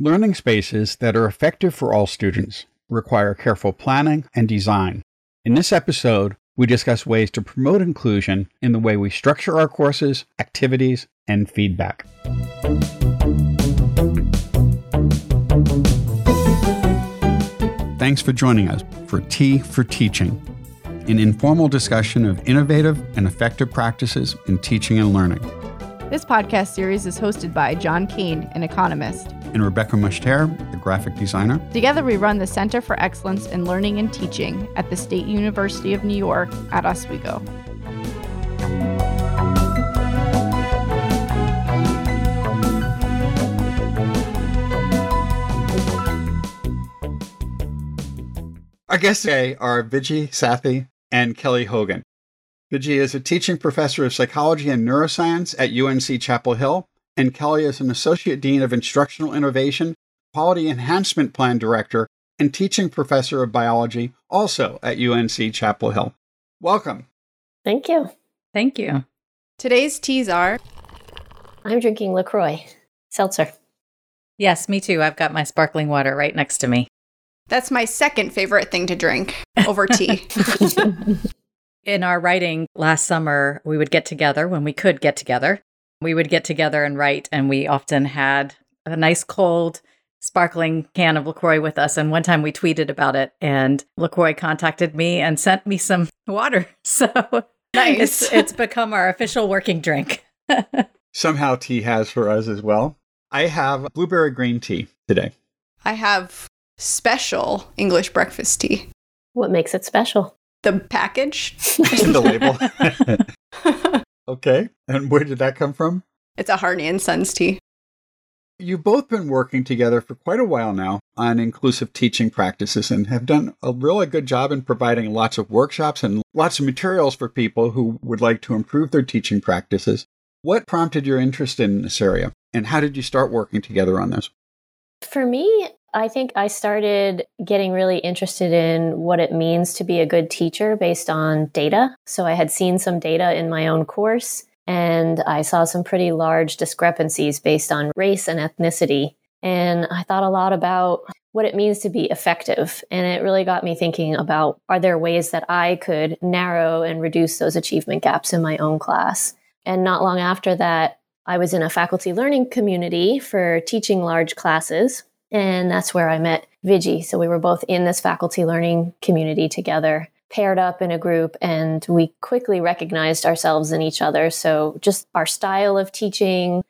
Learning spaces that are effective for all students require careful planning and design. In this episode, we discuss ways to promote inclusion in the way we structure our courses, activities, and feedback. Thanks for joining us for Tea for Teaching, an informal discussion of innovative and effective practices in teaching and learning. This podcast series is hosted by John Kane, an economist, and Rebecca Mushtare, the graphic designer. Together, we run the Center for Excellence in Learning and Teaching at the State University of New York at Oswego. Our guests today are Viji Sathy and Kelly Hogan. Viji is a teaching professor of psychology and neuroscience at UNC Chapel Hill, and Kelly is an associate dean of instructional innovation, quality enhancement plan director, and teaching professor of biology, also at UNC Chapel Hill. Welcome. Thank you. Thank you. Today's teas are I'm drinking LaCroix, seltzer. Yes, me too. I've got my sparkling water right next to me. That's my second favorite thing to drink over tea. in our writing last summer, we would get together when we could get together. We would get together and write, and we often had a nice cold, sparkling can of LaCroix with us. And one time we tweeted about it, and LaCroix contacted me and sent me some water. So nice. it's, it's become our official working drink. Somehow tea has for us as well. I have blueberry green tea today. I have special English breakfast tea. What makes it special? The package. the label. okay. And where did that come from? It's a Harney and Sons tea. You've both been working together for quite a while now on inclusive teaching practices and have done a really good job in providing lots of workshops and lots of materials for people who would like to improve their teaching practices. What prompted your interest in this area and how did you start working together on this? For me, I think I started getting really interested in what it means to be a good teacher based on data. So I had seen some data in my own course and I saw some pretty large discrepancies based on race and ethnicity. And I thought a lot about what it means to be effective. And it really got me thinking about are there ways that I could narrow and reduce those achievement gaps in my own class? And not long after that, I was in a faculty learning community for teaching large classes. And that's where I met Viji. So we were both in this faculty learning community together, paired up in a group, and we quickly recognized ourselves in each other. So just our style of teaching,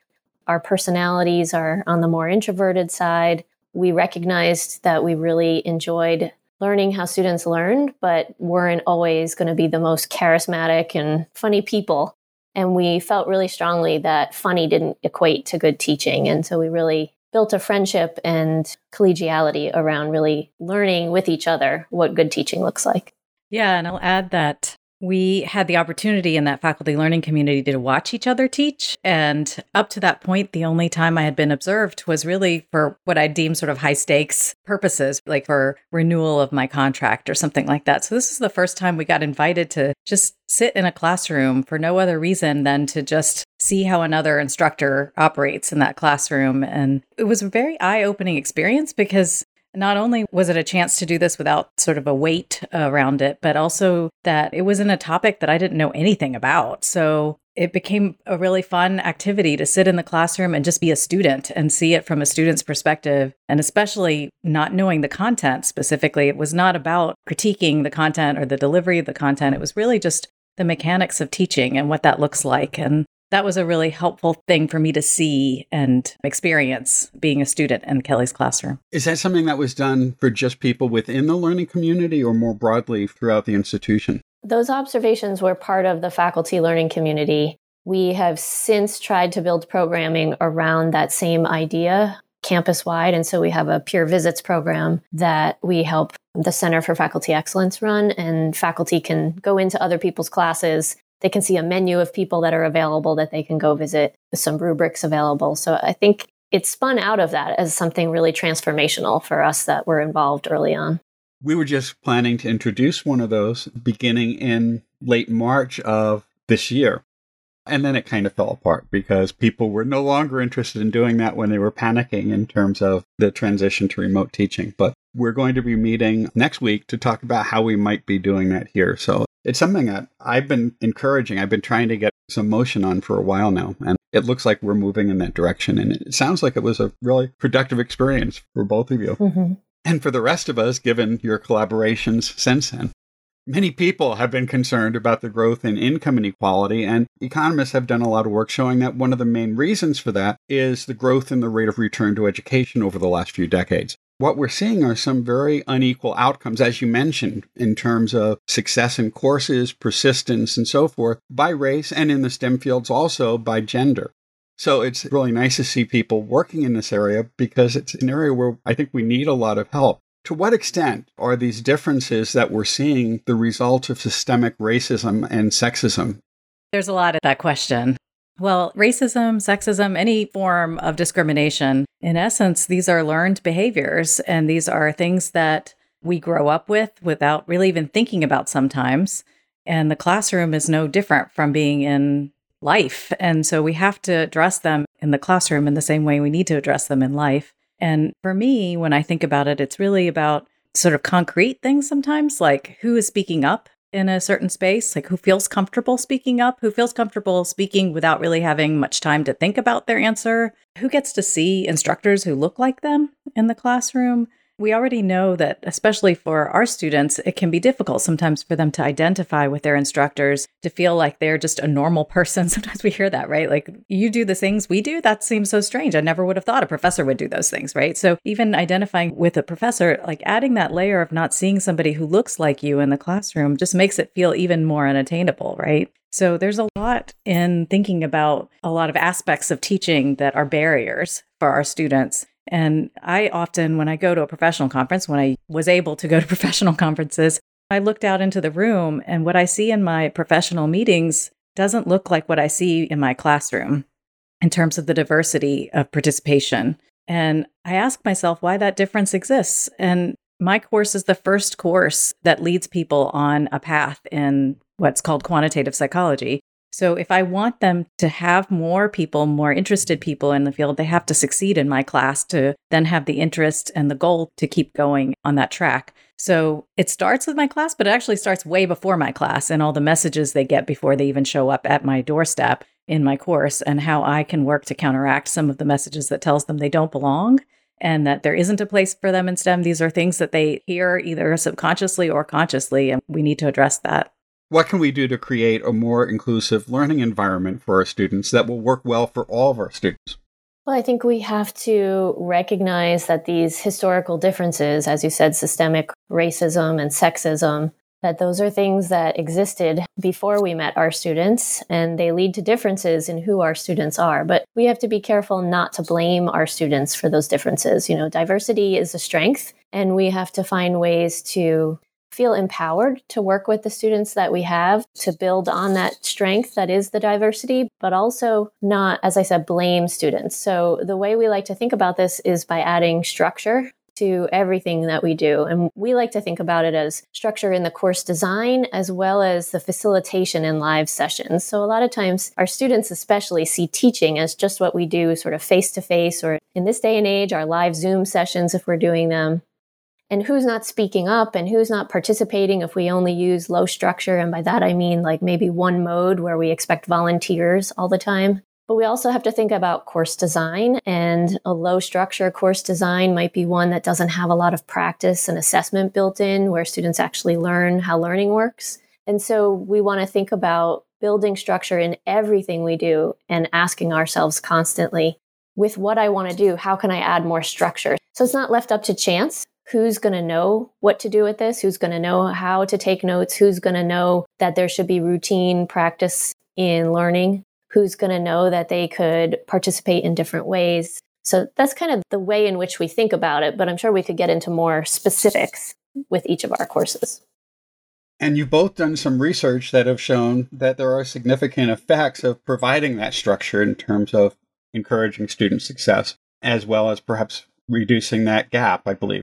our personalities are on the more introverted side. We recognized that we really enjoyed learning how students learned, but weren't always going to be the most charismatic and funny people. And we felt really strongly that funny didn't equate to good teaching. And so we really built a friendship and collegiality around really learning with each other what good teaching looks like. Yeah, and I'll add that we had the opportunity in that faculty learning community to watch each other teach. And up to that point, the only time I had been observed was really for what I deem sort of high stakes purposes, like for renewal of my contract or something like that. So this is the first time we got invited to just sit in a classroom for no other reason than to just see how another instructor operates in that classroom. And it was a very eye opening experience because not only was it a chance to do this without sort of a weight around it, but also that it was in a topic that I didn't know anything about. So it became a really fun activity to sit in the classroom and just be a student and see it from a student's perspective. And especially not knowing the content specifically, it was not about critiquing the content or the delivery of the content. It was really just the mechanics of teaching and what that looks like. And that was a really helpful thing for me to see and experience being a student in Kelly's classroom. Is that something that was done for just people within the learning community or more broadly throughout the institution? Those observations were part of the faculty learning community. We have since tried to build programming around that same idea campus wide. And so we have a peer visits program that we help the Center for Faculty Excellence run, and faculty can go into other people's classes they can see a menu of people that are available that they can go visit with some rubrics available. So I think it spun out of that as something really transformational for us that were involved early on. We were just planning to introduce one of those beginning in late March of this year. And then it kind of fell apart because people were no longer interested in doing that when they were panicking in terms of the transition to remote teaching. But we're going to be meeting next week to talk about how we might be doing that here. So it's something that I've been encouraging. I've been trying to get some motion on for a while now. And it looks like we're moving in that direction. And it sounds like it was a really productive experience for both of you. Mm-hmm. And for the rest of us, given your collaborations since then. Many people have been concerned about the growth in income inequality, and economists have done a lot of work showing that one of the main reasons for that is the growth in the rate of return to education over the last few decades. What we're seeing are some very unequal outcomes, as you mentioned, in terms of success in courses, persistence, and so forth, by race, and in the STEM fields also by gender. So it's really nice to see people working in this area because it's an area where I think we need a lot of help. To what extent are these differences that we're seeing the result of systemic racism and sexism? There's a lot of that question. Well, racism, sexism, any form of discrimination, in essence, these are learned behaviors and these are things that we grow up with without really even thinking about sometimes. And the classroom is no different from being in life. And so we have to address them in the classroom in the same way we need to address them in life. And for me, when I think about it, it's really about sort of concrete things sometimes, like who is speaking up in a certain space, like who feels comfortable speaking up, who feels comfortable speaking without really having much time to think about their answer, who gets to see instructors who look like them in the classroom, we already know that, especially for our students, it can be difficult sometimes for them to identify with their instructors, to feel like they're just a normal person. Sometimes we hear that, right? Like, you do the things we do? That seems so strange. I never would have thought a professor would do those things, right? So, even identifying with a professor, like adding that layer of not seeing somebody who looks like you in the classroom just makes it feel even more unattainable, right? So there's a lot in thinking about a lot of aspects of teaching that are barriers for our students. And I often, when I go to a professional conference, when I was able to go to professional conferences, I looked out into the room and what I see in my professional meetings doesn't look like what I see in my classroom in terms of the diversity of participation. And I ask myself why that difference exists. And my course is the first course that leads people on a path in what's called quantitative psychology. So if I want them to have more people, more interested people in the field, they have to succeed in my class to then have the interest and the goal to keep going on that track. So it starts with my class, but it actually starts way before my class and all the messages they get before they even show up at my doorstep in my course and how I can work to counteract some of the messages that tells them they don't belong and that there isn't a place for them in STEM. These are things that they hear either subconsciously or consciously, and we need to address that. What can we do to create a more inclusive learning environment for our students that will work well for all of our students? Well, I think we have to recognize that these historical differences, as you said, systemic racism and sexism, that those are things that existed before we met our students and they lead to differences in who our students are. But we have to be careful not to blame our students for those differences. You know, diversity is a strength and we have to find ways to feel empowered to work with the students that we have to build on that strength that is the diversity, but also not, as I said, blame students. So the way we like to think about this is by adding structure to everything that we do. And we like to think about it as structure in the course design as well as the facilitation in live sessions. So a lot of times our students especially see teaching as just what we do sort of face to face or in this day and age, our live Zoom sessions if we're doing them and who's not speaking up and who's not participating if we only use low structure. And by that, I mean like maybe one mode where we expect volunteers all the time. But we also have to think about course design and a low structure course design might be one that doesn't have a lot of practice and assessment built in where students actually learn how learning works. And so we want to think about building structure in everything we do and asking ourselves constantly, with what I want to do, how can I add more structure? So it's not left up to chance who's going to know what to do with this, who's going to know how to take notes, who's going to know that there should be routine practice in learning, who's going to know that they could participate in different ways. So that's kind of the way in which we think about it, but I'm sure we could get into more specifics with each of our courses. And you've both done some research that have shown that there are significant effects of providing that structure in terms of encouraging student success, as well as perhaps reducing that gap, I believe.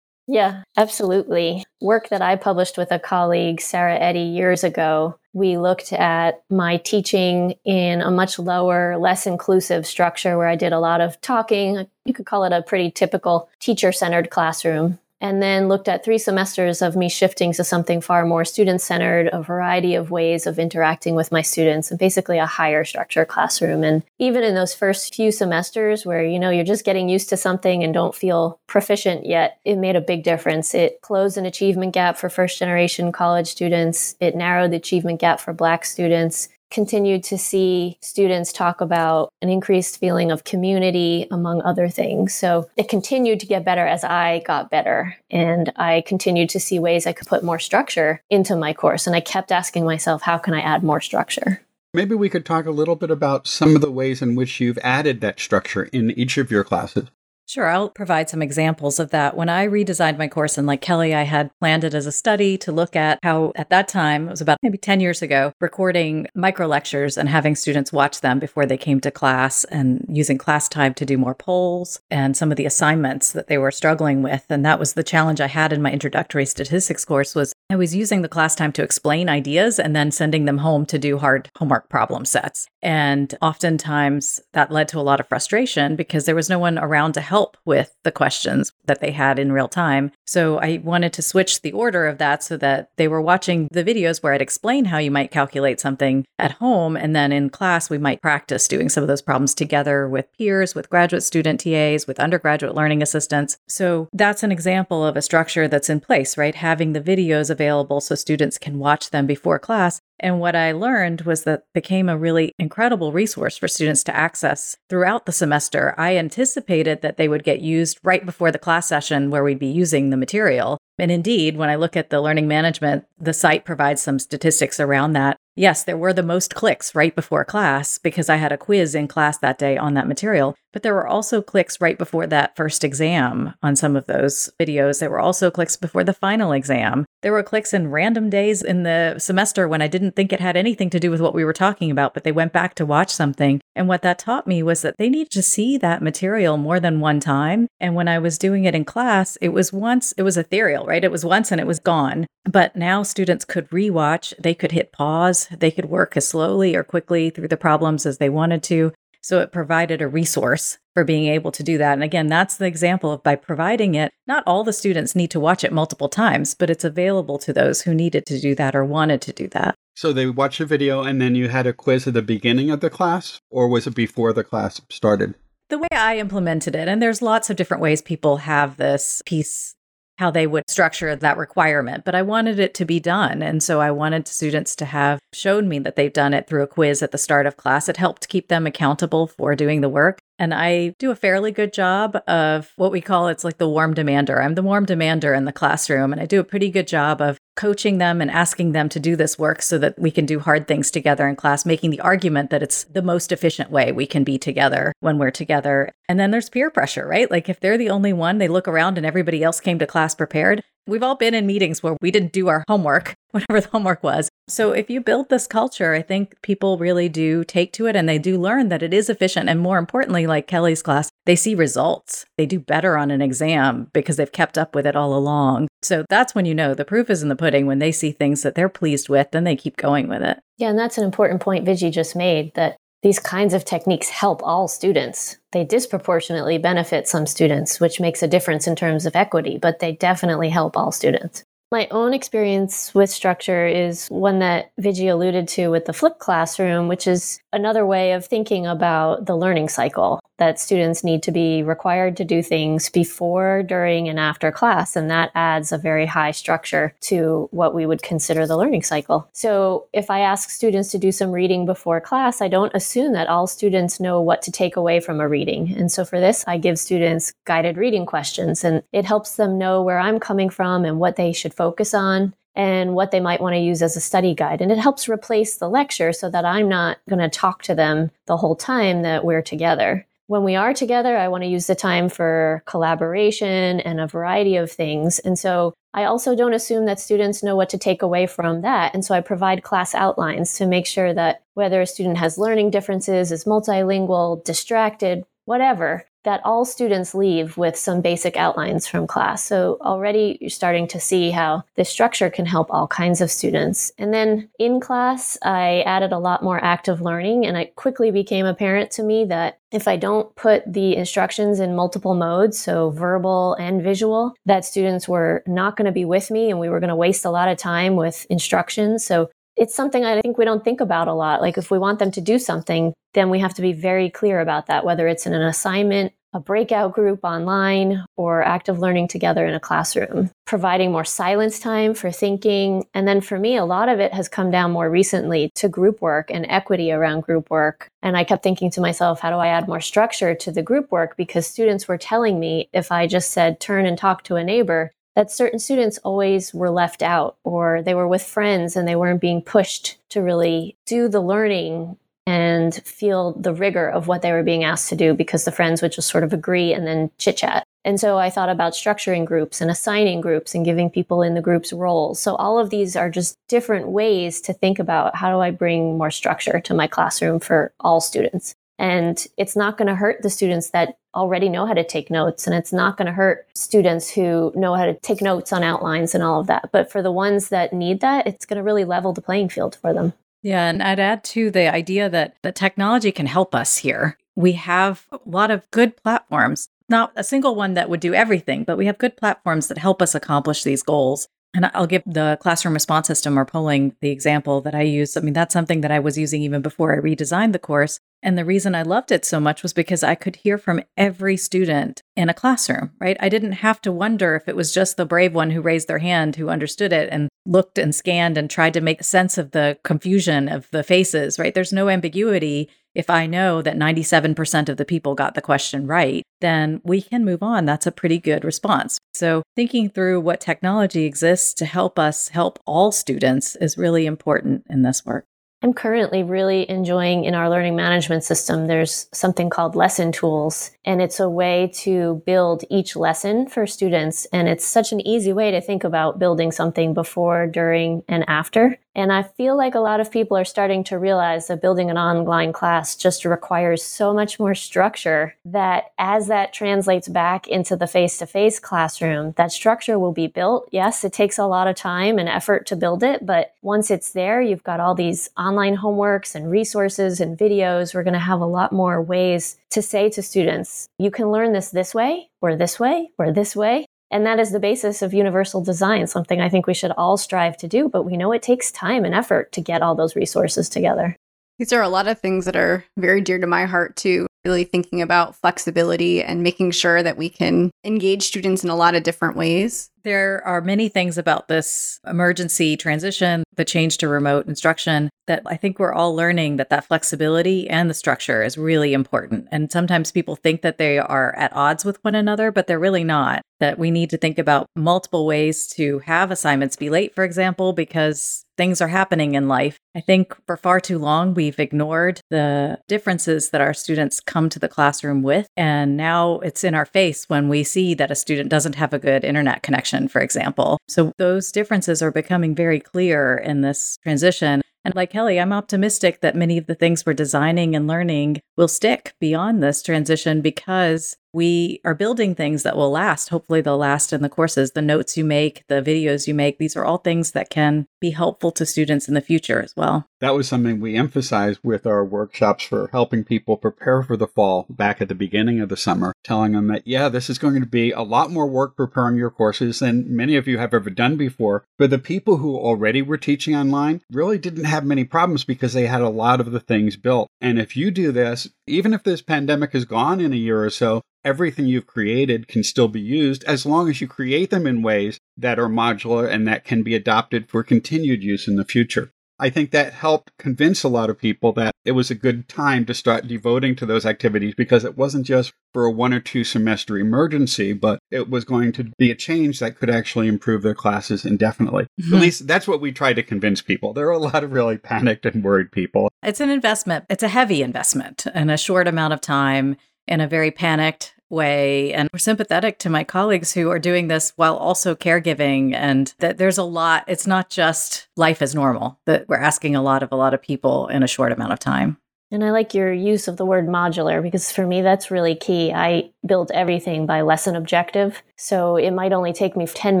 Yeah, absolutely. Work that I published with a colleague, Sarah Eddy, years ago we looked at my teaching in a much lower, less inclusive structure where I did a lot of talking. You could call it a pretty typical teacher centered classroom and then looked at three semesters of me shifting to something far more student centered, a variety of ways of interacting with my students, and basically a higher structure classroom. And even in those first few semesters where, you know, you're just getting used to something and don't feel proficient yet, it made a big difference. It closed an achievement gap for first generation college students, it narrowed the achievement gap for Black students continued to see students talk about an increased feeling of community, among other things. So it continued to get better as I got better. And I continued to see ways I could put more structure into my course. And I kept asking myself, how can I add more structure? Maybe we could talk a little bit about some of the ways in which you've added that structure in each of your classes. Sure, I'll provide some examples of that. When I redesigned my course, and like Kelly, I had planned it as a study to look at how, at that time, it was about maybe 10 years ago, recording micro lectures and having students watch them before they came to class and using class time to do more polls and some of the assignments that they were struggling with. And that was the challenge I had in my introductory statistics course was I was using the class time to explain ideas and then sending them home to do hard homework problem sets. And oftentimes that led to a lot of frustration because there was no one around to help help with the questions that they had in real time. So I wanted to switch the order of that so that they were watching the videos where I'd explain how you might calculate something at home. And then in class, we might practice doing some of those problems together with peers, with graduate student TAs, with undergraduate learning assistants. So that's an example of a structure that's in place, right? Having the videos available so students can watch them before class and what I learned was that became a really incredible resource for students to access throughout the semester. I anticipated that they would get used right before the class session where we'd be using the material. And indeed, when I look at the learning management, the site provides some statistics around that. Yes, there were the most clicks right before class because I had a quiz in class that day on that material. But there were also clicks right before that first exam on some of those videos. There were also clicks before the final exam. There were clicks in random days in the semester when I didn't think it had anything to do with what we were talking about, but they went back to watch something. And what that taught me was that they needed to see that material more than one time. And when I was doing it in class, it was once, it was ethereal, right? It was once and it was gone. But now students could rewatch, they could hit pause, they could work as slowly or quickly through the problems as they wanted to. So it provided a resource for being able to do that. And again, that's the example of by providing it, not all the students need to watch it multiple times, but it's available to those who needed to do that or wanted to do that. So they watched a video and then you had a quiz at the beginning of the class, or was it before the class started? The way I implemented it, and there's lots of different ways people have this piece how they would structure that requirement, but I wanted it to be done. And so I wanted students to have shown me that they've done it through a quiz at the start of class. It helped keep them accountable for doing the work. And I do a fairly good job of what we call it's like the warm demander. I'm the warm demander in the classroom, and I do a pretty good job of coaching them and asking them to do this work so that we can do hard things together in class, making the argument that it's the most efficient way we can be together when we're together. And then there's peer pressure, right? Like if they're the only one, they look around and everybody else came to class prepared. We've all been in meetings where we didn't do our homework, whatever the homework was. So if you build this culture, I think people really do take to it and they do learn that it is efficient. And more importantly, like Kelly's class, they see results. They do better on an exam because they've kept up with it all along. So that's when you know the proof is in the pudding when they see things that they're pleased with, then they keep going with it. Yeah, and that's an important point Viji just made that these kinds of techniques help all students. They disproportionately benefit some students, which makes a difference in terms of equity, but they definitely help all students. My own experience with structure is one that Viji alluded to with the flipped classroom, which is another way of thinking about the learning cycle that students need to be required to do things before, during, and after class. And that adds a very high structure to what we would consider the learning cycle. So if I ask students to do some reading before class, I don't assume that all students know what to take away from a reading. And so for this, I give students guided reading questions and it helps them know where I'm coming from and what they should focus on and what they might want to use as a study guide. And it helps replace the lecture so that I'm not going to talk to them the whole time that we're together. When we are together, I want to use the time for collaboration and a variety of things. And so I also don't assume that students know what to take away from that. And so I provide class outlines to make sure that whether a student has learning differences, is multilingual, distracted, whatever, that all students leave with some basic outlines from class. So already you're starting to see how this structure can help all kinds of students. And then in class, I added a lot more active learning, and it quickly became apparent to me that if I don't put the instructions in multiple modes, so verbal and visual, that students were not going to be with me and we were going to waste a lot of time with instructions. So it's something I think we don't think about a lot. Like if we want them to do something, then we have to be very clear about that, whether it's in an assignment, a breakout group online, or active learning together in a classroom, providing more silence time for thinking. And then for me, a lot of it has come down more recently to group work and equity around group work. And I kept thinking to myself, how do I add more structure to the group work? Because students were telling me if I just said, turn and talk to a neighbor, that certain students always were left out or they were with friends and they weren't being pushed to really do the learning and feel the rigor of what they were being asked to do because the friends would just sort of agree and then chit chat. And so I thought about structuring groups and assigning groups and giving people in the groups roles. So all of these are just different ways to think about how do I bring more structure to my classroom for all students. And it's not going to hurt the students that already know how to take notes. And it's not going to hurt students who know how to take notes on outlines and all of that. But for the ones that need that, it's going to really level the playing field for them. Yeah. And I'd add to the idea that the technology can help us here. We have a lot of good platforms, not a single one that would do everything, but we have good platforms that help us accomplish these goals. And I'll give the classroom response system or polling the example that I use. I mean, that's something that I was using even before I redesigned the course. And the reason I loved it so much was because I could hear from every student in a classroom, right? I didn't have to wonder if it was just the brave one who raised their hand who understood it and looked and scanned and tried to make sense of the confusion of the faces, right? There's no ambiguity. If I know that 97% of the people got the question right, then we can move on. That's a pretty good response. So, thinking through what technology exists to help us help all students is really important in this work. I'm currently really enjoying in our learning management system, there's something called lesson tools, and it's a way to build each lesson for students. And it's such an easy way to think about building something before, during, and after. And I feel like a lot of people are starting to realize that building an online class just requires so much more structure that as that translates back into the face to face classroom, that structure will be built. Yes, it takes a lot of time and effort to build it, but once it's there, you've got all these online homeworks and resources and videos. We're going to have a lot more ways to say to students, you can learn this this way or this way or this way. And that is the basis of universal design, something I think we should all strive to do. But we know it takes time and effort to get all those resources together. These are a lot of things that are very dear to my heart, too. Really thinking about flexibility and making sure that we can engage students in a lot of different ways. There are many things about this emergency transition, the change to remote instruction, that I think we're all learning that that flexibility and the structure is really important. And sometimes people think that they are at odds with one another, but they're really not. That we need to think about multiple ways to have assignments be late, for example, because things are happening in life. I think for far too long, we've ignored the differences that our students come to the classroom with. And now it's in our face when we see that a student doesn't have a good internet connection, for example. So those differences are becoming very clear in this transition. And like Kelly, I'm optimistic that many of the things we're designing and learning will stick beyond this transition because we are building things that will last. Hopefully, they'll last in the courses. The notes you make, the videos you make, these are all things that can be helpful to students in the future as well. That was something we emphasized with our workshops for helping people prepare for the fall back at the beginning of the summer, telling them that, yeah, this is going to be a lot more work preparing your courses than many of you have ever done before. But the people who already were teaching online really didn't have many problems because they had a lot of the things built. And if you do this, even if this pandemic is gone in a year or so, everything you've created can still be used as long as you create them in ways that are modular and that can be adopted for continued use in the future. I think that helped convince a lot of people that it was a good time to start devoting to those activities because it wasn't just for a one or two semester emergency, but it was going to be a change that could actually improve their classes indefinitely. Mm-hmm. At least that's what we tried to convince people. There are a lot of really panicked and worried people. It's an investment, it's a heavy investment in a short amount of time in a very panicked way. And we're sympathetic to my colleagues who are doing this while also caregiving. And that there's a lot, it's not just life as normal, that we're asking a lot of a lot of people in a short amount of time. And I like your use of the word modular because for me, that's really key. I build everything by lesson objective. So it might only take me 10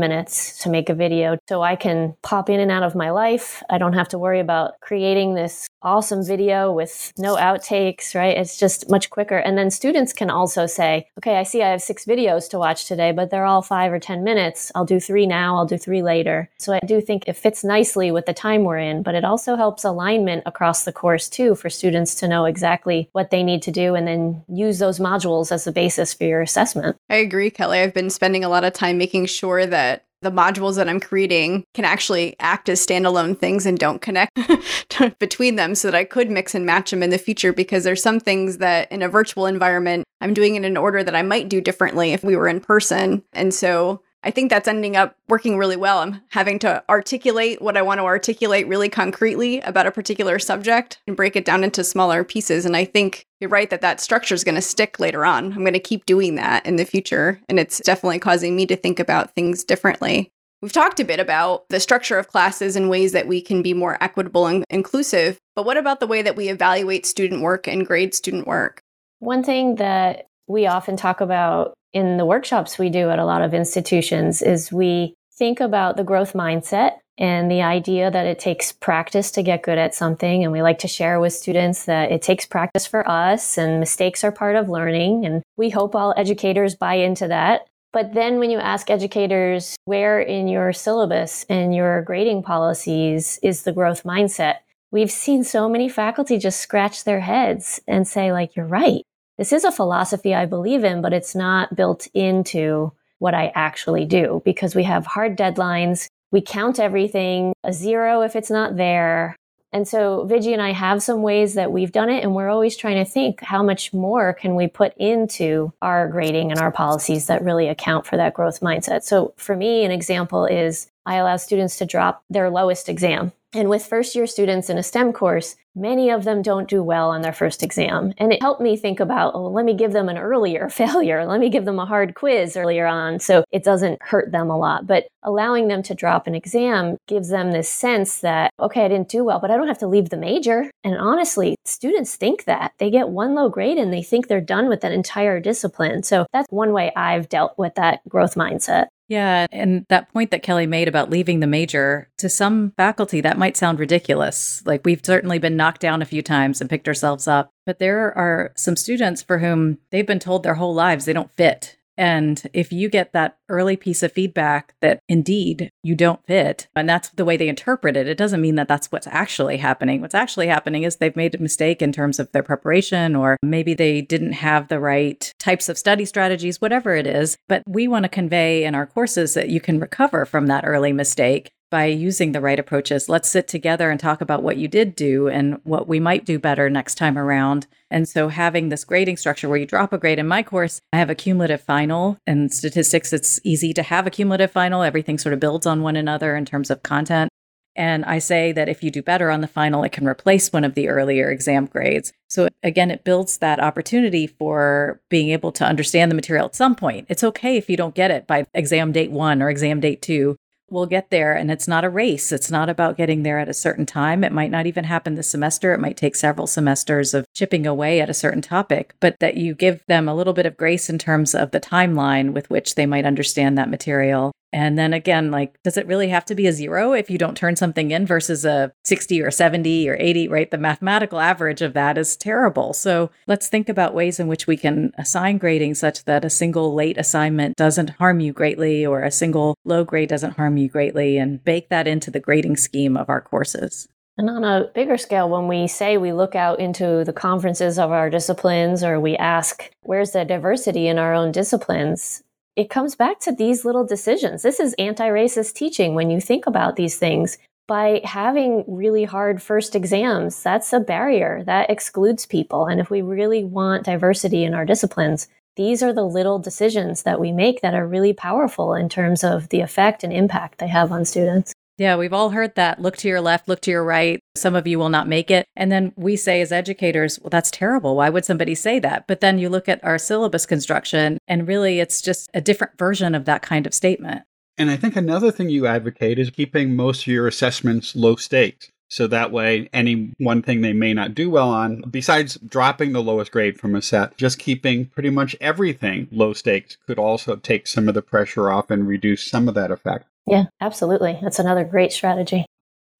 minutes to make a video. So I can pop in and out of my life. I don't have to worry about creating this awesome video with no outtakes, right? It's just much quicker. And then students can also say, okay, I see I have six videos to watch today, but they're all five or 10 minutes. I'll do three now, I'll do three later. So I do think it fits nicely with the time we're in, but it also helps alignment across the course too for students to know exactly what they need to do and then use those modules as the basis for your assessment. I agree, Kelly. I've been spending a lot of time making sure that the modules that I'm creating can actually act as standalone things and don't connect between them so that I could mix and match them in the future because there's some things that in a virtual environment I'm doing in an order that I might do differently if we were in person. And so I think that's ending up working really well. I'm having to articulate what I want to articulate really concretely about a particular subject and break it down into smaller pieces. And I think you're right that that structure is going to stick later on. I'm going to keep doing that in the future. And it's definitely causing me to think about things differently. We've talked a bit about the structure of classes and ways that we can be more equitable and inclusive, but what about the way that we evaluate student work and grade student work? One thing that we often talk about in the workshops we do at a lot of institutions is we think about the growth mindset and the idea that it takes practice to get good at something. And we like to share with students that it takes practice for us and mistakes are part of learning. And we hope all educators buy into that. But then when you ask educators where in your syllabus and your grading policies is the growth mindset, we've seen so many faculty just scratch their heads and say, like, you're right this is a philosophy I believe in, but it's not built into what I actually do because we have hard deadlines. We count everything, a zero if it's not there. And so Viji and I have some ways that we've done it, and we're always trying to think how much more can we put into our grading and our policies that really account for that growth mindset. So for me, an example is I allow students to drop their lowest exam. And with first year students in a STEM course, many of them don't do well on their first exam. And it helped me think about, oh, let me give them an earlier failure. Let me give them a hard quiz earlier on so it doesn't hurt them a lot. But allowing them to drop an exam gives them this sense that, okay, I didn't do well, but I don't have to leave the major. And honestly, students think that. They get one low grade and they think they're done with that entire discipline. So that's one way I've dealt with that growth mindset. Yeah. And that point that Kelly made about leaving the major, to some faculty, that might sound ridiculous. Like we've certainly been knocked down a few times and picked ourselves up. But there are some students for whom they've been told their whole lives they don't fit and if you get that early piece of feedback that indeed you don't fit, and that's the way they interpret it, it doesn't mean that that's what's actually happening. What's actually happening is they've made a mistake in terms of their preparation, or maybe they didn't have the right types of study strategies, whatever it is. But we want to convey in our courses that you can recover from that early mistake by using the right approaches. Let's sit together and talk about what you did do and what we might do better next time around. And so, having this grading structure where you drop a grade in my course, I have a cumulative final. In statistics, it's easy to have a cumulative final. Everything sort of builds on one another in terms of content. And I say that if you do better on the final, it can replace one of the earlier exam grades. So again, it builds that opportunity for being able to understand the material at some point. It's okay if you don't get it by exam date one or exam date two we'll get there. And it's not a race. It's not about getting there at a certain time. It might not even happen this semester. It might take several semesters of chipping away at a certain topic, but that you give them a little bit of grace in terms of the timeline with which they might understand that material and then again, like, does it really have to be a zero if you don't turn something in versus a 60 or 70 or 80, right? The mathematical average of that is terrible. So let's think about ways in which we can assign grading such that a single late assignment doesn't harm you greatly or a single low grade doesn't harm you greatly and bake that into the grading scheme of our courses. And on a bigger scale, when we say we look out into the conferences of our disciplines or we ask, where's the diversity in our own disciplines? It comes back to these little decisions. This is anti racist teaching when you think about these things. By having really hard first exams, that's a barrier that excludes people. And if we really want diversity in our disciplines, these are the little decisions that we make that are really powerful in terms of the effect and impact they have on students. Yeah, we've all heard that. Look to your left, look to your right. Some of you will not make it. And then we say as educators, well, that's terrible. Why would somebody say that? But then you look at our syllabus construction, and really it's just a different version of that kind of statement. And I think another thing you advocate is keeping most of your assessments low stakes. So that way, any one thing they may not do well on, besides dropping the lowest grade from a set, just keeping pretty much everything low stakes could also take some of the pressure off and reduce some of that effect. Yeah, absolutely. That's another great strategy.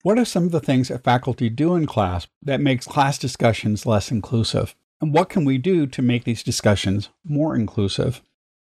What are some of the things that faculty do in class that makes class discussions less inclusive? And what can we do to make these discussions more inclusive?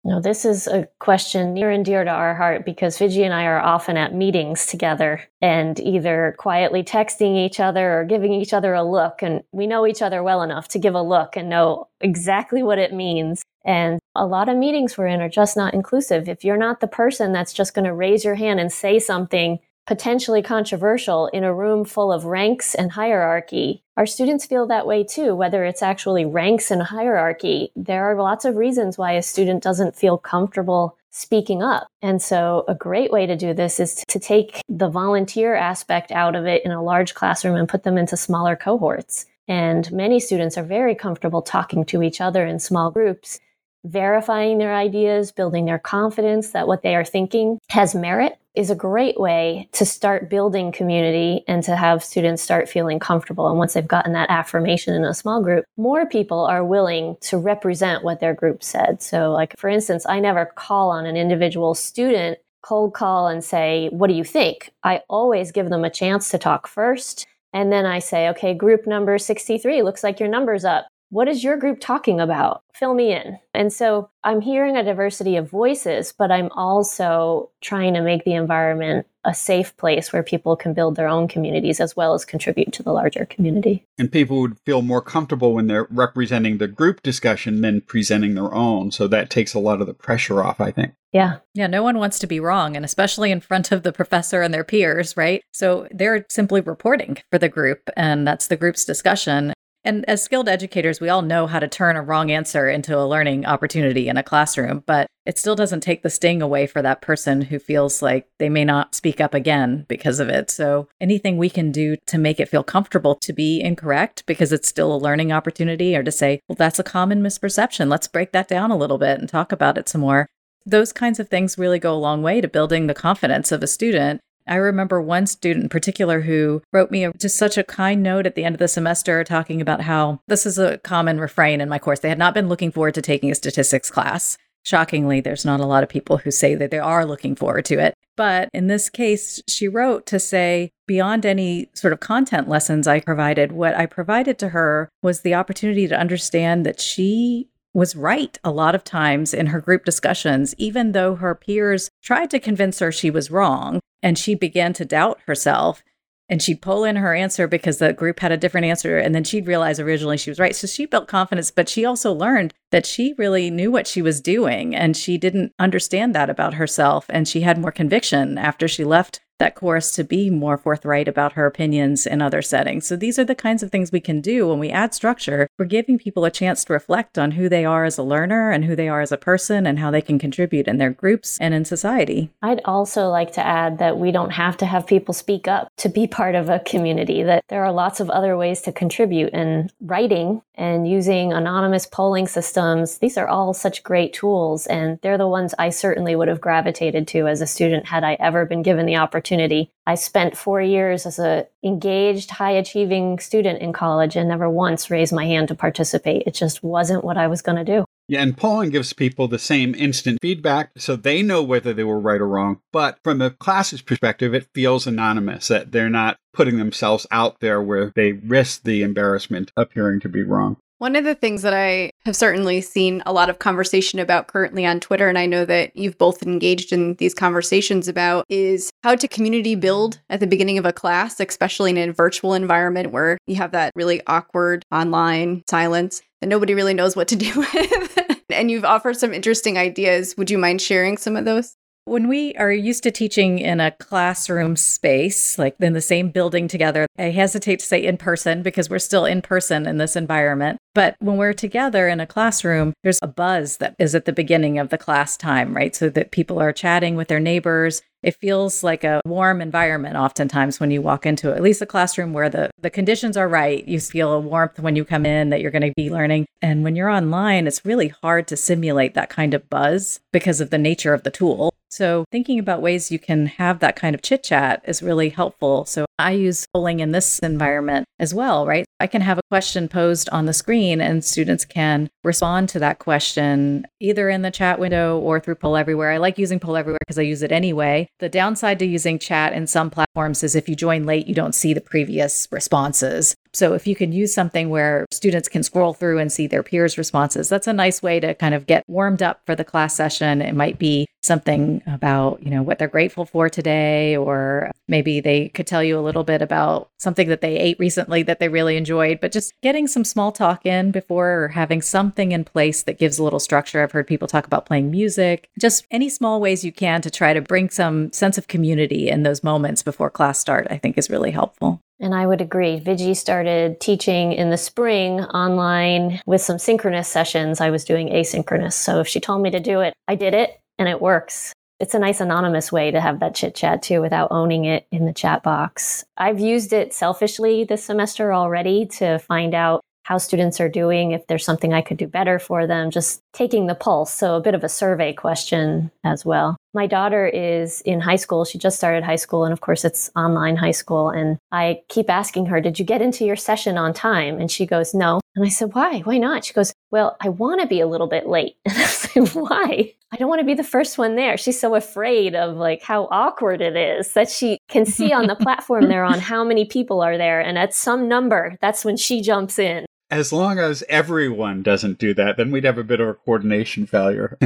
Now, this is a question near and dear to our heart because Viji and I are often at meetings together and either quietly texting each other or giving each other a look. And we know each other well enough to give a look and know exactly what it means. And a lot of meetings we're in are just not inclusive. If you're not the person that's just going to raise your hand and say something potentially controversial in a room full of ranks and hierarchy. Our students feel that way too, whether it's actually ranks and hierarchy. There are lots of reasons why a student doesn't feel comfortable speaking up. And so a great way to do this is to take the volunteer aspect out of it in a large classroom and put them into smaller cohorts. And many students are very comfortable talking to each other in small groups verifying their ideas, building their confidence that what they are thinking has merit is a great way to start building community and to have students start feeling comfortable. And once they've gotten that affirmation in a small group, more people are willing to represent what their group said. So, like, for instance, I never call on an individual student cold call and say, What do you think? I always give them a chance to talk first. And then I say, okay, group number 63, looks like your number's up what is your group talking about? Fill me in. And so I'm hearing a diversity of voices, but I'm also trying to make the environment a safe place where people can build their own communities as well as contribute to the larger community. And people would feel more comfortable when they're representing the group discussion than presenting their own. So that takes a lot of the pressure off, I think. Yeah. Yeah, no one wants to be wrong, and especially in front of the professor and their peers, right? So they're simply reporting for the group, and that's the group's discussion. And as skilled educators, we all know how to turn a wrong answer into a learning opportunity in a classroom, but it still doesn't take the sting away for that person who feels like they may not speak up again because of it. So, anything we can do to make it feel comfortable to be incorrect because it's still a learning opportunity or to say, well, that's a common misperception. Let's break that down a little bit and talk about it some more. Those kinds of things really go a long way to building the confidence of a student I remember one student in particular who wrote me a, just such a kind note at the end of the semester talking about how this is a common refrain in my course. They had not been looking forward to taking a statistics class. Shockingly, there's not a lot of people who say that they are looking forward to it. But in this case, she wrote to say, beyond any sort of content lessons I provided, what I provided to her was the opportunity to understand that she was right a lot of times in her group discussions, even though her peers tried to convince her she was wrong and she began to doubt herself and she'd pull in her answer because the group had a different answer and then she'd realize originally she was right. So she built confidence but she also learned that she really knew what she was doing and she didn't understand that about herself and she had more conviction after she left that course to be more forthright about her opinions in other settings. So these are the kinds of things we can do when we add structure. We're giving people a chance to reflect on who they are as a learner and who they are as a person and how they can contribute in their groups and in society. I'd also like to add that we don't have to have people speak up to be part of a community, that there are lots of other ways to contribute and writing and using anonymous polling systems. These are all such great tools and they're the ones I certainly would have gravitated to as a student had I ever been given the opportunity opportunity. I spent four years as a engaged, high achieving student in college and never once raised my hand to participate. It just wasn't what I was going to do. Yeah, and polling gives people the same instant feedback so they know whether they were right or wrong. But from the class's perspective, it feels anonymous that they're not putting themselves out there where they risk the embarrassment of appearing to be wrong. One of the things that I have certainly seen a lot of conversation about currently on Twitter, and I know that you've both engaged in these conversations about, is how to community build at the beginning of a class, especially in a virtual environment where you have that really awkward online silence that nobody really knows what to do with. and you've offered some interesting ideas. Would you mind sharing some of those? When we are used to teaching in a classroom space, like in the same building together, I hesitate to say in person because we're still in person in this environment. But when we're together in a classroom, there's a buzz that is at the beginning of the class time, right? So that people are chatting with their neighbors. It feels like a warm environment oftentimes when you walk into at least a classroom where the, the conditions are right. You feel a warmth when you come in that you're going to be learning. And when you're online, it's really hard to simulate that kind of buzz because of the nature of the tool. So, thinking about ways you can have that kind of chit chat is really helpful. So, I use polling in this environment as well, right? I can have a question posed on the screen and students can respond to that question either in the chat window or through Poll Everywhere. I like using Poll Everywhere because I use it anyway. The downside to using chat in some platforms is if you join late, you don't see the previous responses. So if you can use something where students can scroll through and see their peers' responses, that's a nice way to kind of get warmed up for the class session. It might be something about, you know, what they're grateful for today or maybe they could tell you a little bit about something that they ate recently that they really enjoyed, but just getting some small talk in before or having something in place that gives a little structure. I've heard people talk about playing music, just any small ways you can to try to bring some sense of community in those moments before class start, I think is really helpful. And I would agree. Viji started teaching in the spring online with some synchronous sessions. I was doing asynchronous. So if she told me to do it, I did it and it works. It's a nice anonymous way to have that chit chat too without owning it in the chat box. I've used it selfishly this semester already to find out how students are doing, if there's something I could do better for them, just taking the pulse. So, a bit of a survey question as well. My daughter is in high school. She just started high school, and of course, it's online high school. And I keep asking her, Did you get into your session on time? And she goes, No. And I said, Why? Why not? She goes, Well, I want to be a little bit late. And I said, Why? I don't want to be the first one there. She's so afraid of like how awkward it is that she can see on the platform they're on how many people are there. And at some number, that's when she jumps in as long as everyone doesn't do that, then we'd have a bit of a coordination failure.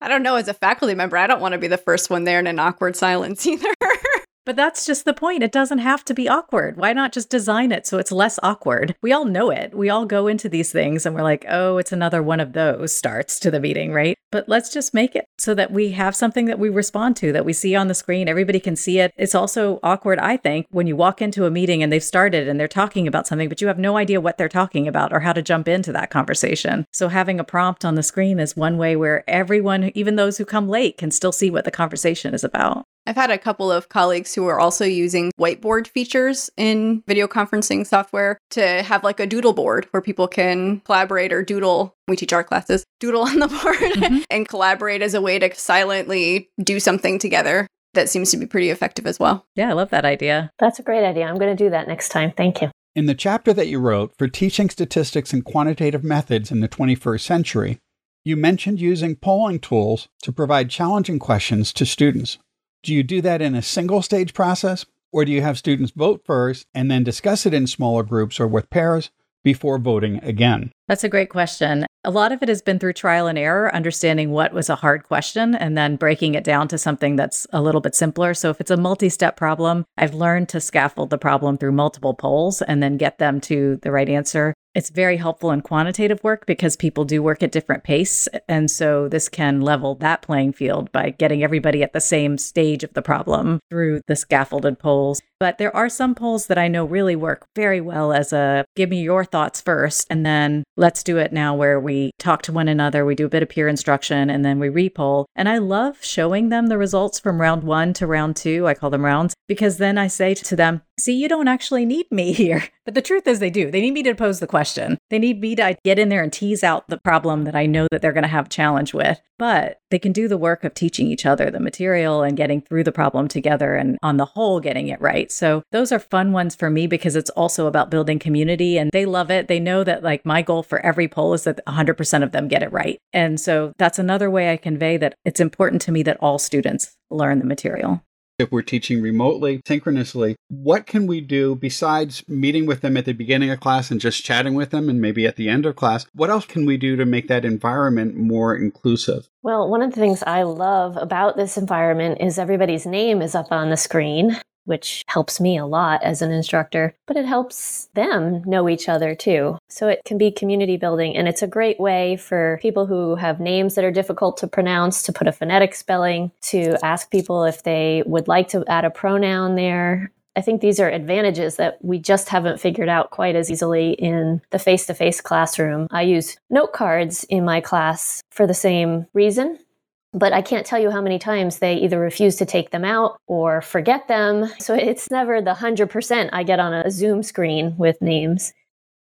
I don't know. As a faculty member, I don't want to be the first one there in an awkward silence either. But that's just the point. It doesn't have to be awkward. Why not just design it so it's less awkward? We all know it. We all go into these things and we're like, oh, it's another one of those starts to the meeting, right? But let's just make it so that we have something that we respond to, that we see on the screen. Everybody can see it. It's also awkward, I think, when you walk into a meeting and they've started and they're talking about something, but you have no idea what they're talking about or how to jump into that conversation. So having a prompt on the screen is one way where everyone, even those who come late, can still see what the conversation is about. I've had a couple of colleagues who are also using whiteboard features in video conferencing software to have like a doodle board where people can collaborate or doodle. We teach our classes, doodle on the board mm-hmm. and collaborate as a way to silently do something together. That seems to be pretty effective as well. Yeah, I love that idea. That's a great idea. I'm going to do that next time. Thank you. In the chapter that you wrote for teaching statistics and quantitative methods in the 21st century, you mentioned using polling tools to provide challenging questions to students. Do you do that in a single stage process, or do you have students vote first and then discuss it in smaller groups or with pairs before voting again? That's a great question. A lot of it has been through trial and error, understanding what was a hard question and then breaking it down to something that's a little bit simpler. So, if it's a multi step problem, I've learned to scaffold the problem through multiple polls and then get them to the right answer. It's very helpful in quantitative work because people do work at different pace. And so this can level that playing field by getting everybody at the same stage of the problem through the scaffolded polls. But there are some polls that I know really work very well as a give me your thoughts first, and then let's do it now where we talk to one another, we do a bit of peer instruction, and then we repoll. And I love showing them the results from round one to round two. I call them rounds because then I say to them, see, you don't actually need me here. But the truth is, they do. They need me to pose the question. They need me to get in there and tease out the problem that I know that they're going to have challenge with. But they can do the work of teaching each other the material and getting through the problem together and on the whole getting it right. So those are fun ones for me because it's also about building community and they love it. They know that like my goal for every poll is that 100% of them get it right. And so that's another way I convey that it's important to me that all students learn the material if we're teaching remotely, synchronously, what can we do besides meeting with them at the beginning of class and just chatting with them and maybe at the end of class? What else can we do to make that environment more inclusive? Well, one of the things I love about this environment is everybody's name is up on the screen which helps me a lot as an instructor, but it helps them know each other too. So it can be community building and it's a great way for people who have names that are difficult to pronounce to put a phonetic spelling, to ask people if they would like to add a pronoun there. I think these are advantages that we just haven't figured out quite as easily in the face to face classroom. I use note cards in my class for the same reason but I can't tell you how many times they either refuse to take them out or forget them. So it's never the 100% I get on a Zoom screen with names.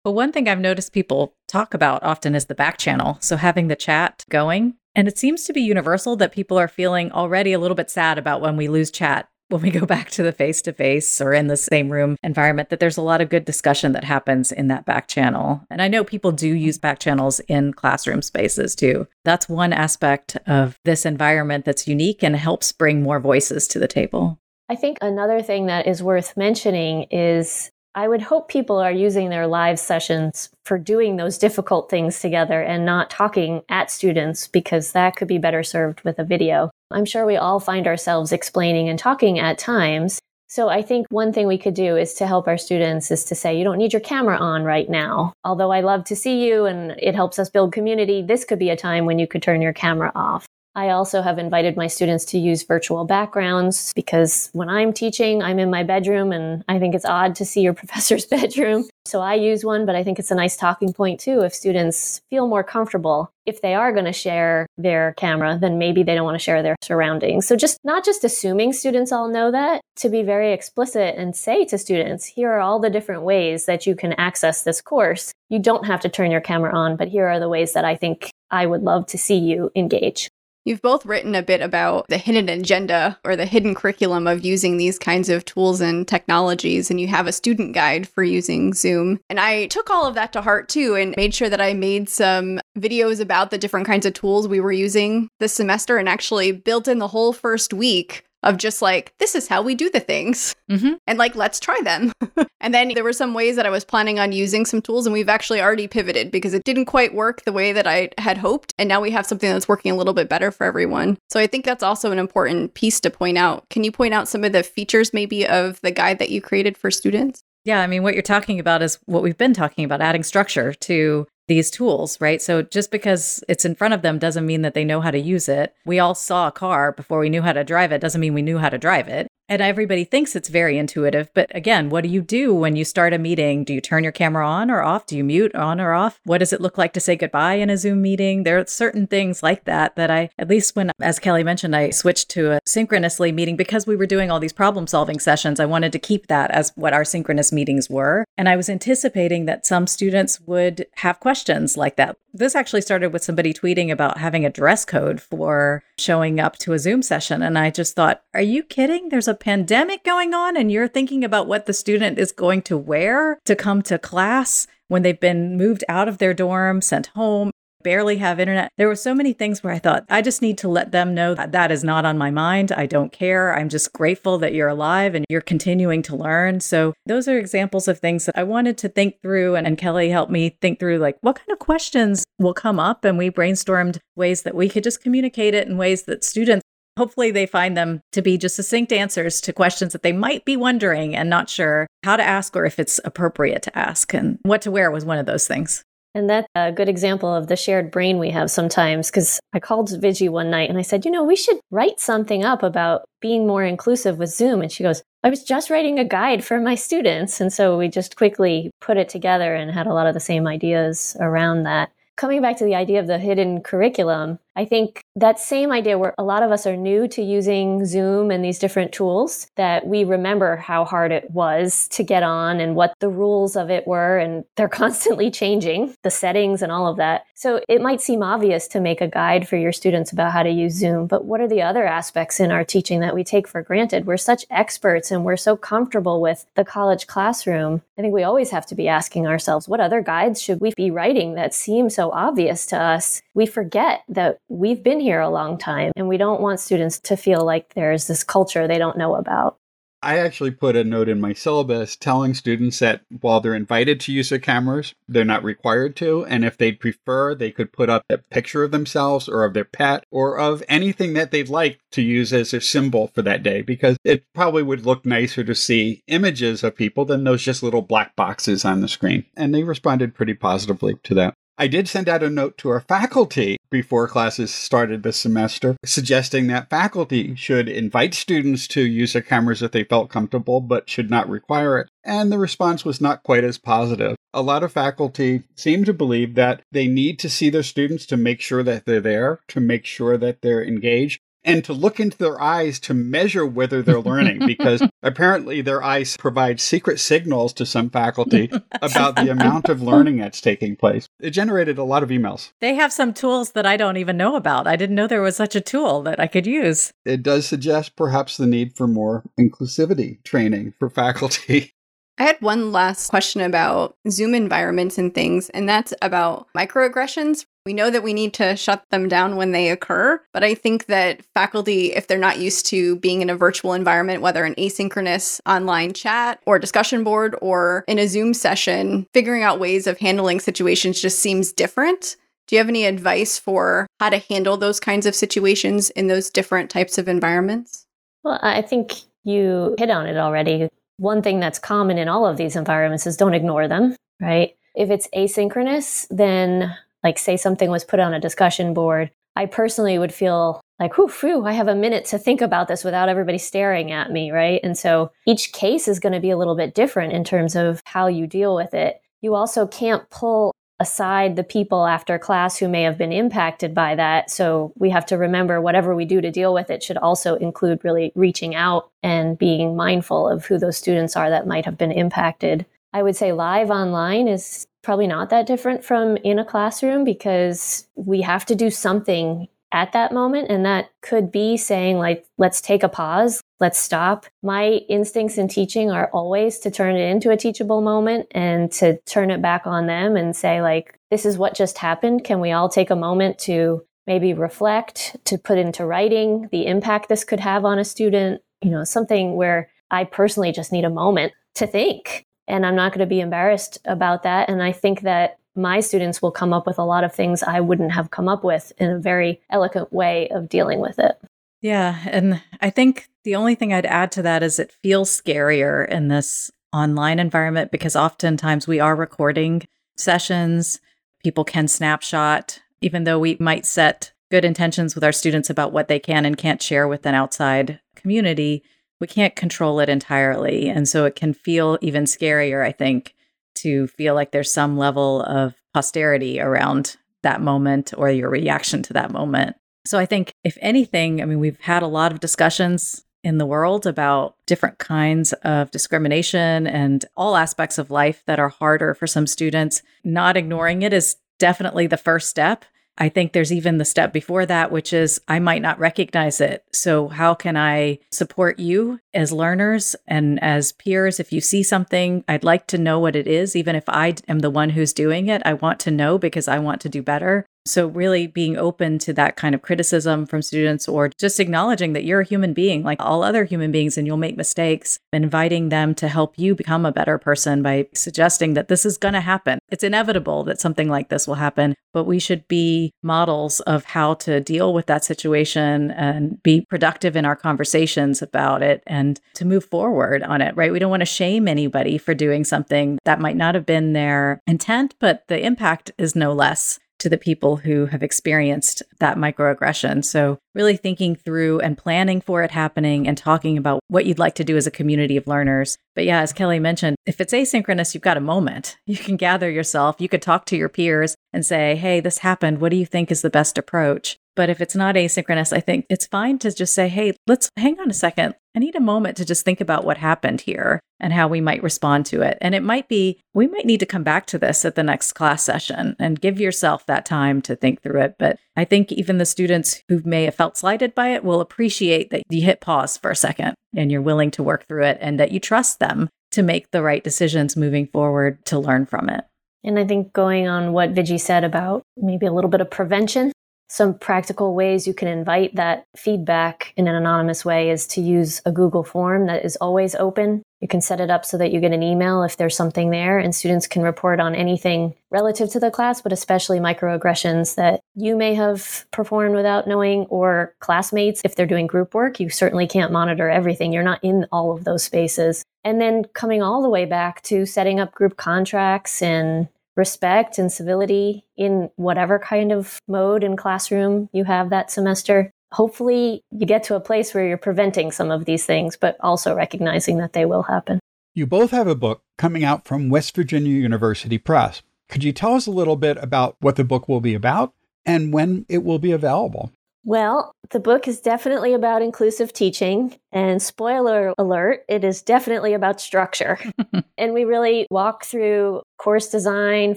Well, one thing I've noticed people talk about often is the back channel. So having the chat going And it seems to be universal that people are feeling already a little bit sad about when we lose chat when we go back to the face to face or in the same room environment that there's a lot of good discussion that happens in that back channel. And I know people do use back channels in classroom spaces too. That's one aspect of this environment that's unique and helps bring more voices to the table. I think another thing that is worth mentioning is I would hope people are using their live sessions for doing those difficult things together and not talking at students because that could be better served with a video. I'm sure we all find ourselves explaining and talking at times. So I think one thing we could do is to help our students is to say, you don't need your camera on right now. Although I love to see you and it helps us build community, this could be a time when you could turn your camera off. I also have invited my students to use virtual backgrounds because when I'm teaching, I'm in my bedroom and I think it's odd to see your professor's bedroom. So I use one, but I think it's a nice talking point too. If students feel more comfortable, if they are going to share their camera, then maybe they don't want to share their surroundings. So just not just assuming students all know that, to be very explicit and say to students, here are all the different ways that you can access this course. You don't have to turn your camera on, but here are the ways that I think I would love to see you engage. You've both written a bit about the hidden agenda or the hidden curriculum of using these kinds of tools and technologies, and you have a student guide for using Zoom. And I took all of that to heart too and made sure that I made some videos about the different kinds of tools we were using this semester and actually built in the whole first week of just like, this is how we do the things. Mm-hmm. And like, let's try them. and then there were some ways that I was planning on using some tools, and we've actually already pivoted because it didn't quite work the way that I had hoped. And now we have something that's working a little bit better for everyone. So I think that's also an important piece to point out. Can you point out some of the features maybe of the guide that you created for students? Yeah, I mean, what you're talking about is what we've been talking about adding structure to these tools, right? So just because it's in front of them doesn't mean that they know how to use it. We all saw a car before we knew how to drive it, doesn't mean we knew how to drive it. And everybody thinks it's very intuitive. But again, what do you do when you start a meeting? Do you turn your camera on or off? Do you mute on or off? What does it look like to say goodbye in a Zoom meeting? There are certain things like that that I, at least when, as Kelly mentioned, I switched to a synchronously meeting because we were doing all these problem solving sessions. I wanted to keep that as what our synchronous meetings were. And I was anticipating that some students would have questions like that. This actually started with somebody tweeting about having a dress code for showing up to a Zoom session. And I just thought, are you kidding? There's a pandemic going on and you're thinking about what the student is going to wear to come to class when they've been moved out of their dorm, sent home barely have internet. There were so many things where I thought, I just need to let them know that that is not on my mind. I don't care. I'm just grateful that you're alive and you're continuing to learn. So, those are examples of things that I wanted to think through. And, and Kelly helped me think through like, what kind of questions will come up? And we brainstormed ways that we could just communicate it in ways that students Hopefully, they find them to be just succinct answers to questions that they might be wondering and not sure how to ask or if it's appropriate to ask. And what to wear was one of those things. And that's a good example of the shared brain we have sometimes. Because I called Viji one night and I said, you know, we should write something up about being more inclusive with Zoom. And she goes, I was just writing a guide for my students. And so we just quickly put it together and had a lot of the same ideas around that. Coming back to the idea of the hidden curriculum, I think that same idea where a lot of us are new to using Zoom and these different tools, that we remember how hard it was to get on and what the rules of it were. And they're constantly changing, the settings and all of that. So it might seem obvious to make a guide for your students about how to use Zoom, but what are the other aspects in our teaching that we take for granted? We're such experts and we're so comfortable with the college classroom. I think we always have to be asking ourselves, what other guides should we be writing that seem so obvious to us? We forget that we've been here a long time and we don't want students to feel like there's this culture they don't know about. I actually put a note in my syllabus telling students that while they're invited to use their cameras, they're not required to. And if they'd prefer, they could put up a picture of themselves or of their pet or of anything that they'd like to use as their symbol for that day, because it probably would look nicer to see images of people than those just little black boxes on the screen. And they responded pretty positively to that. I did send out a note to our faculty before classes started this semester, suggesting that faculty should invite students to use their cameras if they felt comfortable, but should not require it. And the response was not quite as positive. A lot of faculty seem to believe that they need to see their students to make sure that they're there, to make sure that they're engaged, and to look into their eyes to measure whether they're learning because apparently their eyes provide secret signals to some faculty about the amount of learning that's taking place. It generated a lot of emails. They have some tools that I don't even know about. I didn't know there was such a tool that I could use. It does suggest perhaps the need for more inclusivity training for faculty. I had one last question about Zoom environments and things, and that's about microaggressions. We know that we need to shut them down when they occur, but I think that faculty, if they're not used to being in a virtual environment, whether an asynchronous online chat or discussion board or in a Zoom session, figuring out ways of handling situations just seems different. Do you have any advice for how to handle those kinds of situations in those different types of environments? Well, I think you hit on it already one thing that's common in all of these environments is don't ignore them, right? If it's asynchronous, then like say something was put on a discussion board, I personally would feel like, whew, whew, I have a minute to think about this without everybody staring at me, right? And so each case is going to be a little bit different in terms of how you deal with it. You also can't pull aside the people after class who may have been impacted by that. So we have to remember whatever we do to deal with it should also include really reaching out and being mindful of who those students are that might have been impacted. I would say live online is probably not that different from in a classroom because we have to do something at that moment. And that could be saying, like, let's take a pause, let's stop. My instincts in teaching are always to turn it into a teachable moment and to turn it back on them and say, like, this is what just happened. Can we all take a moment to maybe reflect, to put into writing the impact this could have on a student? You know, something where I personally just need a moment to think. And I'm not going to be embarrassed about that. And I think that my students will come up with a lot of things I wouldn't have come up with in a very eloquent way of dealing with it. Yeah. And I think the only thing I'd add to that is it feels scarier in this online environment because oftentimes we are recording sessions. People can snapshot, even though we might set good intentions with our students about what they can and can't share with an outside community. We can't control it entirely. And so it can feel even scarier, I think, to feel like there's some level of posterity around that moment or your reaction to that moment. So I think, if anything, I mean, we've had a lot of discussions in the world about different kinds of discrimination and all aspects of life that are harder for some students. Not ignoring it is definitely the first step. I think there's even the step before that, which is I might not recognize it. So, how can I support you as learners and as peers? If you see something, I'd like to know what it is. Even if I am the one who's doing it, I want to know because I want to do better. So, really being open to that kind of criticism from students or just acknowledging that you're a human being like all other human beings and you'll make mistakes, inviting them to help you become a better person by suggesting that this is going to happen. It's inevitable that something like this will happen, but we should be models of how to deal with that situation and be productive in our conversations about it and to move forward on it, right? We don't want to shame anybody for doing something that might not have been their intent, but the impact is no less to the people who have experienced that microaggression. So, really thinking through and planning for it happening and talking about what you'd like to do as a community of learners. But yeah, as Kelly mentioned, if it's asynchronous, you've got a moment. You can gather yourself, you could talk to your peers and say, hey, this happened. What do you think is the best approach? But if it's not asynchronous, I think it's fine to just say, hey, let's hang on a second. I need a moment to just think about what happened here and how we might respond to it. And it might be, we might need to come back to this at the next class session and give yourself that time to think through it. But I think even the students who may have felt slighted by it will appreciate that you hit pause for a second and you're willing to work through it and that you trust them to make the right decisions moving forward to learn from it. And I think going on what Viji said about maybe a little bit of prevention some practical ways you can invite that feedback in an anonymous way is to use a Google form that is always open. You can set it up so that you get an email if there's something there, and students can report on anything relative to the class, but especially microaggressions that you may have performed without knowing, or classmates. If they're doing group work, you certainly can't monitor everything. You're not in all of those spaces. And then coming all the way back to setting up group contracts and respect and civility in whatever kind of mode in classroom you have that semester. Hopefully, you get to a place where you're preventing some of these things, but also recognizing that they will happen. You both have a book coming out from West Virginia University Press. Could you tell us a little bit about what the book will be about and when it will be available? Well, the book is definitely about inclusive teaching. And spoiler alert, it is definitely about structure. and we really walk through course design,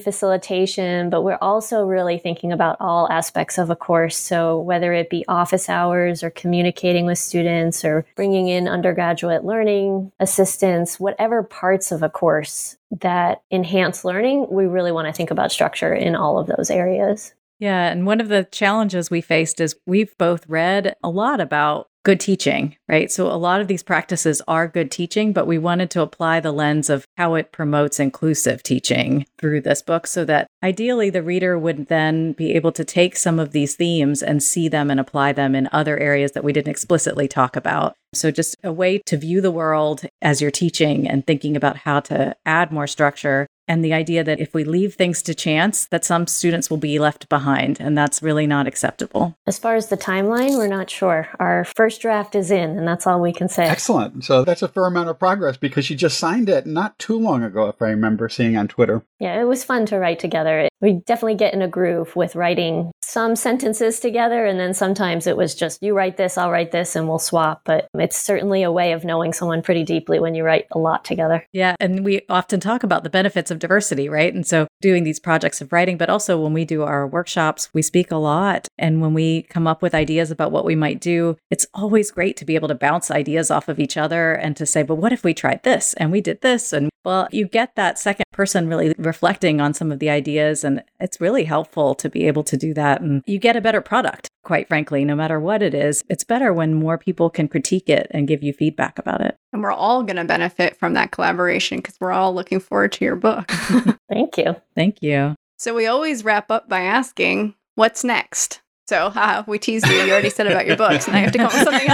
facilitation, but we're also really thinking about all aspects of a course. So whether it be office hours or communicating with students or bringing in undergraduate learning assistants, whatever parts of a course that enhance learning, we really want to think about structure in all of those areas. Yeah. And one of the challenges we faced is we've both read a lot about good teaching, right? So a lot of these practices are good teaching, but we wanted to apply the lens of how it promotes inclusive teaching through this book so that ideally the reader would then be able to take some of these themes and see them and apply them in other areas that we didn't explicitly talk about. So just a way to view the world as you're teaching and thinking about how to add more structure and the idea that if we leave things to chance that some students will be left behind and that's really not acceptable. As far as the timeline we're not sure. Our first draft is in and that's all we can say. Excellent. So that's a fair amount of progress because you just signed it not too long ago if i remember seeing on twitter. Yeah it was fun to write together we definitely get in a groove with writing some sentences together and then sometimes it was just you write this i'll write this and we'll swap but it's certainly a way of knowing someone pretty deeply when you write a lot together yeah and we often talk about the benefits of diversity, right? And so doing these projects of writing, but also when we do our workshops, we speak a lot. And when we come up with ideas about what we might do, it's always great to be able to bounce ideas off of each other and to say, but what if we tried this and we did this? And well, you get that second person really reflecting on some of the ideas. And it's really helpful to be able to do that. And you get a better product, quite frankly, no matter what it is. It's better when more people can critique it and give you feedback about it. And we're all going to benefit from that collaboration because we're all looking forward to your book. Thank you. Thank you. So we always wrap up by asking, what's next? So haha, we teased you. You already said about your books. Now you have to come up with something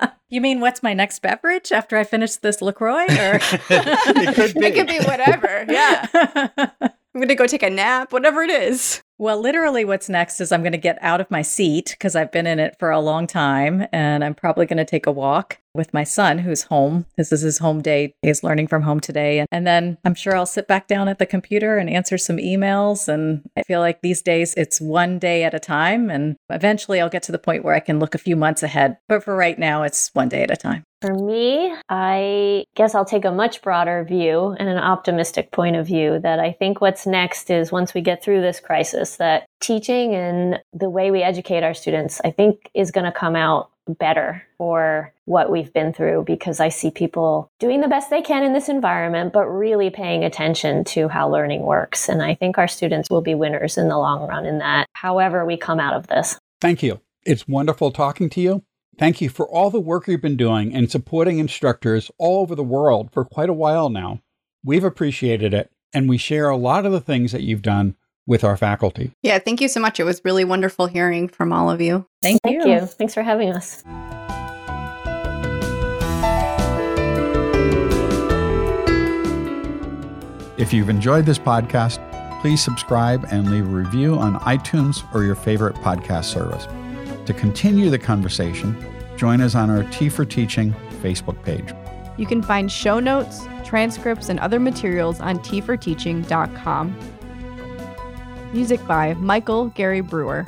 else. You mean what's my next beverage after I finish this LaCroix? Or it, could be. it could be whatever. Yeah. I'm going to go take a nap, whatever it is. Well, literally, what's next is I'm going to get out of my seat because I've been in it for a long time. And I'm probably going to take a walk with my son who's home. This is his home day. He's learning from home today. And then I'm sure I'll sit back down at the computer and answer some emails. And I feel like these days it's one day at a time. And eventually I'll get to the point where I can look a few months ahead. But for right now, it's one day at a time. For me, I guess I'll take a much broader view and an optimistic point of view that I think what's next is once we get through this crisis, that teaching and the way we educate our students, I think is going to come out better for what we've been through because I see people doing the best they can in this environment, but really paying attention to how learning works. And I think our students will be winners in the long run in that, however, we come out of this. Thank you. It's wonderful talking to you. Thank you for all the work you've been doing and supporting instructors all over the world for quite a while now. We've appreciated it, and we share a lot of the things that you've done with our faculty. Yeah, thank you so much. It was really wonderful hearing from all of you. Thank, thank you. you. Thanks for having us. If you've enjoyed this podcast, please subscribe and leave a review on iTunes or your favorite podcast service. To continue the conversation, join us on our Tea for Teaching Facebook page. You can find show notes, transcripts, and other materials on teaforteaching.com. Music by Michael Gary Brewer.